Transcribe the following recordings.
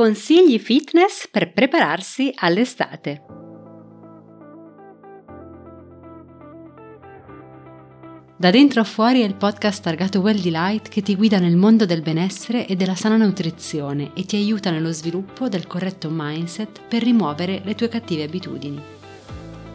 consigli fitness per prepararsi all'estate. Da dentro a fuori è il podcast targato Well Delight che ti guida nel mondo del benessere e della sana nutrizione e ti aiuta nello sviluppo del corretto mindset per rimuovere le tue cattive abitudini.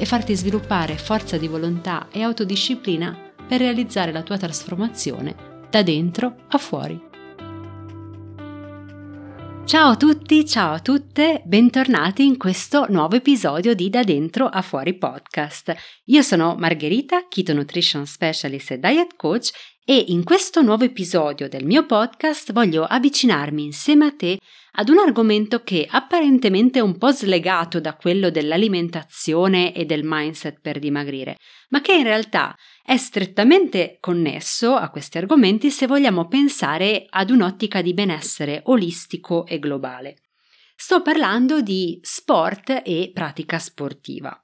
e farti sviluppare forza di volontà e autodisciplina per realizzare la tua trasformazione da dentro a fuori. Ciao a tutti, ciao a tutte, bentornati in questo nuovo episodio di Da Dentro a Fuori podcast. Io sono Margherita, Keto Nutrition Specialist e Diet Coach e in questo nuovo episodio del mio podcast voglio avvicinarmi insieme a te ad un argomento che apparentemente è un po' slegato da quello dell'alimentazione e del mindset per dimagrire, ma che in realtà è strettamente connesso a questi argomenti se vogliamo pensare ad un'ottica di benessere olistico e globale. Sto parlando di sport e pratica sportiva.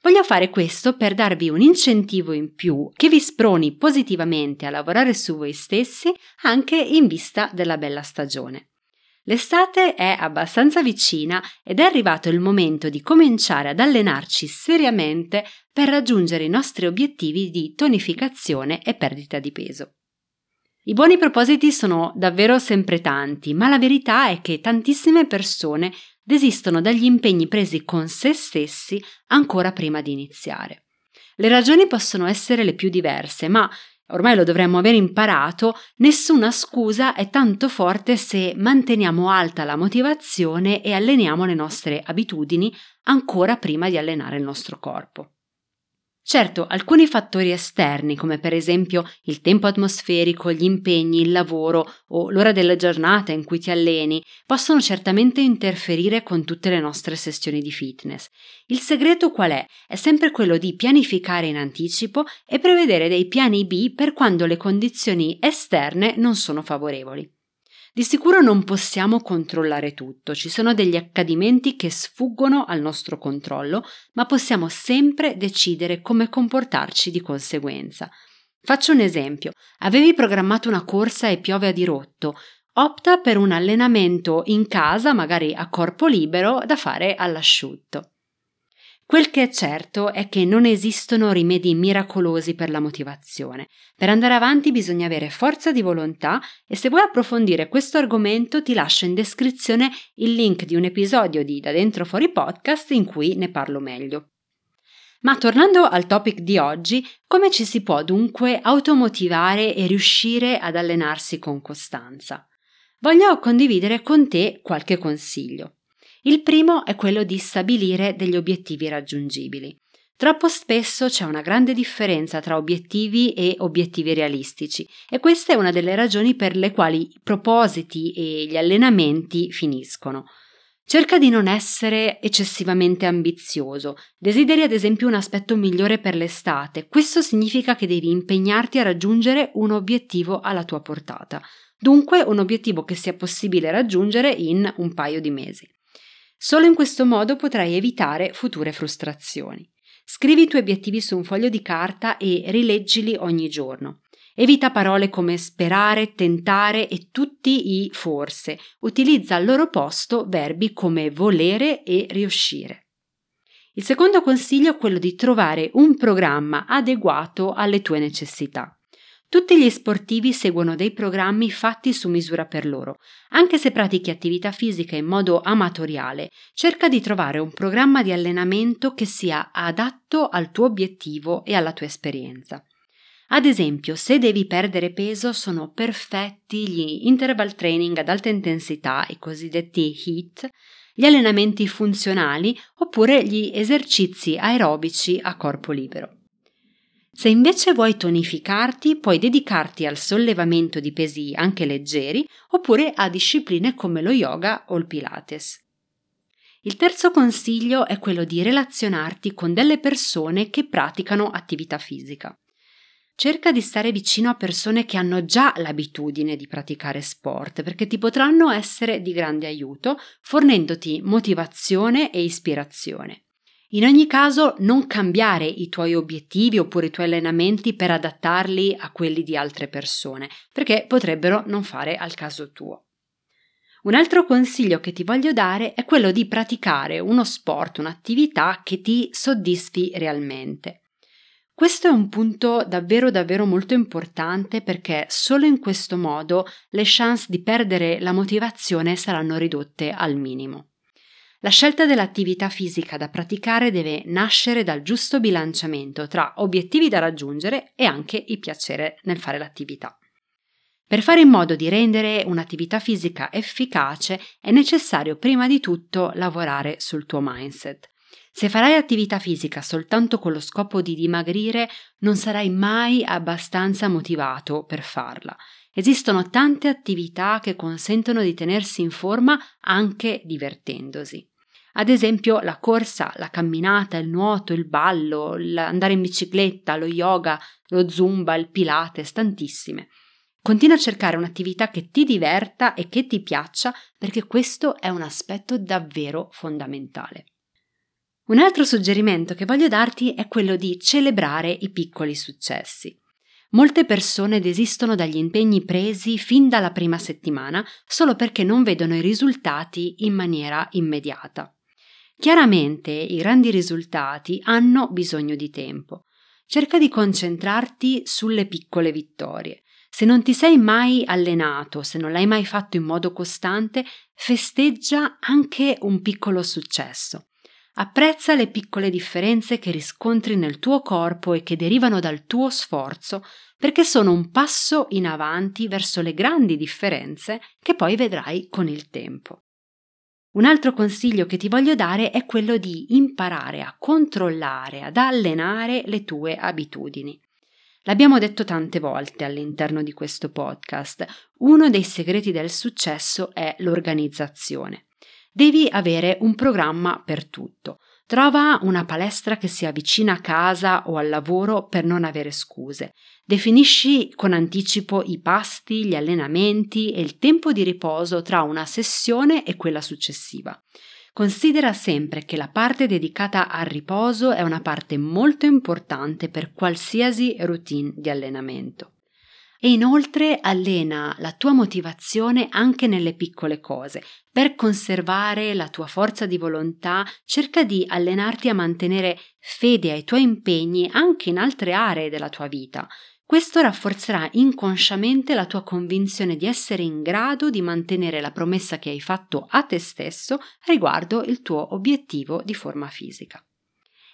Voglio fare questo per darvi un incentivo in più che vi sproni positivamente a lavorare su voi stessi anche in vista della bella stagione. L'estate è abbastanza vicina ed è arrivato il momento di cominciare ad allenarci seriamente per raggiungere i nostri obiettivi di tonificazione e perdita di peso. I buoni propositi sono davvero sempre tanti, ma la verità è che tantissime persone desistono dagli impegni presi con se stessi ancora prima di iniziare. Le ragioni possono essere le più diverse, ma ormai lo dovremmo aver imparato, nessuna scusa è tanto forte se manteniamo alta la motivazione e alleniamo le nostre abitudini ancora prima di allenare il nostro corpo. Certo, alcuni fattori esterni, come per esempio il tempo atmosferico, gli impegni, il lavoro o l'ora della giornata in cui ti alleni, possono certamente interferire con tutte le nostre sessioni di fitness. Il segreto qual è? È sempre quello di pianificare in anticipo e prevedere dei piani B per quando le condizioni esterne non sono favorevoli. Di sicuro non possiamo controllare tutto, ci sono degli accadimenti che sfuggono al nostro controllo, ma possiamo sempre decidere come comportarci di conseguenza. Faccio un esempio. Avevi programmato una corsa e piove a dirotto. Opta per un allenamento in casa, magari a corpo libero, da fare all'asciutto. Quel che è certo è che non esistono rimedi miracolosi per la motivazione. Per andare avanti bisogna avere forza di volontà e se vuoi approfondire questo argomento ti lascio in descrizione il link di un episodio di Da Dentro Fuori Podcast in cui ne parlo meglio. Ma tornando al topic di oggi, come ci si può dunque automotivare e riuscire ad allenarsi con costanza? Voglio condividere con te qualche consiglio. Il primo è quello di stabilire degli obiettivi raggiungibili. Troppo spesso c'è una grande differenza tra obiettivi e obiettivi realistici e questa è una delle ragioni per le quali i propositi e gli allenamenti finiscono. Cerca di non essere eccessivamente ambizioso. Desideri ad esempio un aspetto migliore per l'estate. Questo significa che devi impegnarti a raggiungere un obiettivo alla tua portata. Dunque un obiettivo che sia possibile raggiungere in un paio di mesi. Solo in questo modo potrai evitare future frustrazioni. Scrivi i tuoi obiettivi su un foglio di carta e rileggili ogni giorno. Evita parole come sperare, tentare e tutti i forse. Utilizza al loro posto verbi come volere e riuscire. Il secondo consiglio è quello di trovare un programma adeguato alle tue necessità. Tutti gli sportivi seguono dei programmi fatti su misura per loro. Anche se pratichi attività fisica in modo amatoriale, cerca di trovare un programma di allenamento che sia adatto al tuo obiettivo e alla tua esperienza. Ad esempio, se devi perdere peso, sono perfetti gli interval training ad alta intensità, i cosiddetti HIIT, gli allenamenti funzionali oppure gli esercizi aerobici a corpo libero. Se invece vuoi tonificarti, puoi dedicarti al sollevamento di pesi anche leggeri oppure a discipline come lo yoga o il Pilates. Il terzo consiglio è quello di relazionarti con delle persone che praticano attività fisica. Cerca di stare vicino a persone che hanno già l'abitudine di praticare sport, perché ti potranno essere di grande aiuto, fornendoti motivazione e ispirazione. In ogni caso, non cambiare i tuoi obiettivi oppure i tuoi allenamenti per adattarli a quelli di altre persone, perché potrebbero non fare al caso tuo. Un altro consiglio che ti voglio dare è quello di praticare uno sport, un'attività che ti soddisfi realmente. Questo è un punto davvero davvero molto importante perché solo in questo modo le chance di perdere la motivazione saranno ridotte al minimo. La scelta dell'attività fisica da praticare deve nascere dal giusto bilanciamento tra obiettivi da raggiungere e anche il piacere nel fare l'attività. Per fare in modo di rendere un'attività fisica efficace è necessario prima di tutto lavorare sul tuo mindset. Se farai attività fisica soltanto con lo scopo di dimagrire, non sarai mai abbastanza motivato per farla. Esistono tante attività che consentono di tenersi in forma anche divertendosi. Ad esempio la corsa, la camminata, il nuoto, il ballo, l'andare in bicicletta, lo yoga, lo zumba, il pilates, tantissime. Continua a cercare un'attività che ti diverta e che ti piaccia perché questo è un aspetto davvero fondamentale. Un altro suggerimento che voglio darti è quello di celebrare i piccoli successi. Molte persone desistono dagli impegni presi fin dalla prima settimana solo perché non vedono i risultati in maniera immediata. Chiaramente i grandi risultati hanno bisogno di tempo. Cerca di concentrarti sulle piccole vittorie. Se non ti sei mai allenato, se non l'hai mai fatto in modo costante, festeggia anche un piccolo successo. Apprezza le piccole differenze che riscontri nel tuo corpo e che derivano dal tuo sforzo, perché sono un passo in avanti verso le grandi differenze che poi vedrai con il tempo. Un altro consiglio che ti voglio dare è quello di imparare a controllare, ad allenare le tue abitudini. L'abbiamo detto tante volte all'interno di questo podcast, uno dei segreti del successo è l'organizzazione. Devi avere un programma per tutto. Trova una palestra che sia vicina a casa o al lavoro per non avere scuse. Definisci con anticipo i pasti, gli allenamenti e il tempo di riposo tra una sessione e quella successiva. Considera sempre che la parte dedicata al riposo è una parte molto importante per qualsiasi routine di allenamento e inoltre allena la tua motivazione anche nelle piccole cose. Per conservare la tua forza di volontà, cerca di allenarti a mantenere fede ai tuoi impegni anche in altre aree della tua vita. Questo rafforzerà inconsciamente la tua convinzione di essere in grado di mantenere la promessa che hai fatto a te stesso riguardo il tuo obiettivo di forma fisica.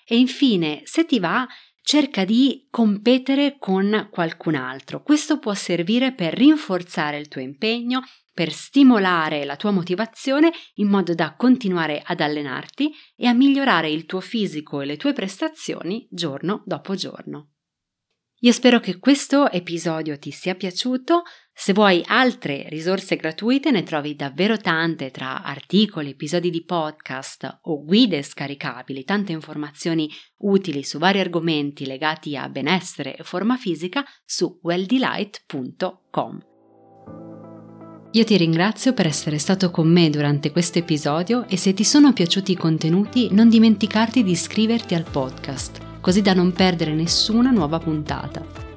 E infine, se ti va, cerca di competere con qualcun altro. Questo può servire per rinforzare il tuo impegno, per stimolare la tua motivazione in modo da continuare ad allenarti e a migliorare il tuo fisico e le tue prestazioni giorno dopo giorno. Io spero che questo episodio ti sia piaciuto. Se vuoi altre risorse gratuite ne trovi davvero tante tra articoli, episodi di podcast o guide scaricabili, tante informazioni utili su vari argomenti legati a benessere e forma fisica su welldelight.com. Io ti ringrazio per essere stato con me durante questo episodio e se ti sono piaciuti i contenuti non dimenticarti di iscriverti al podcast così da non perdere nessuna nuova puntata.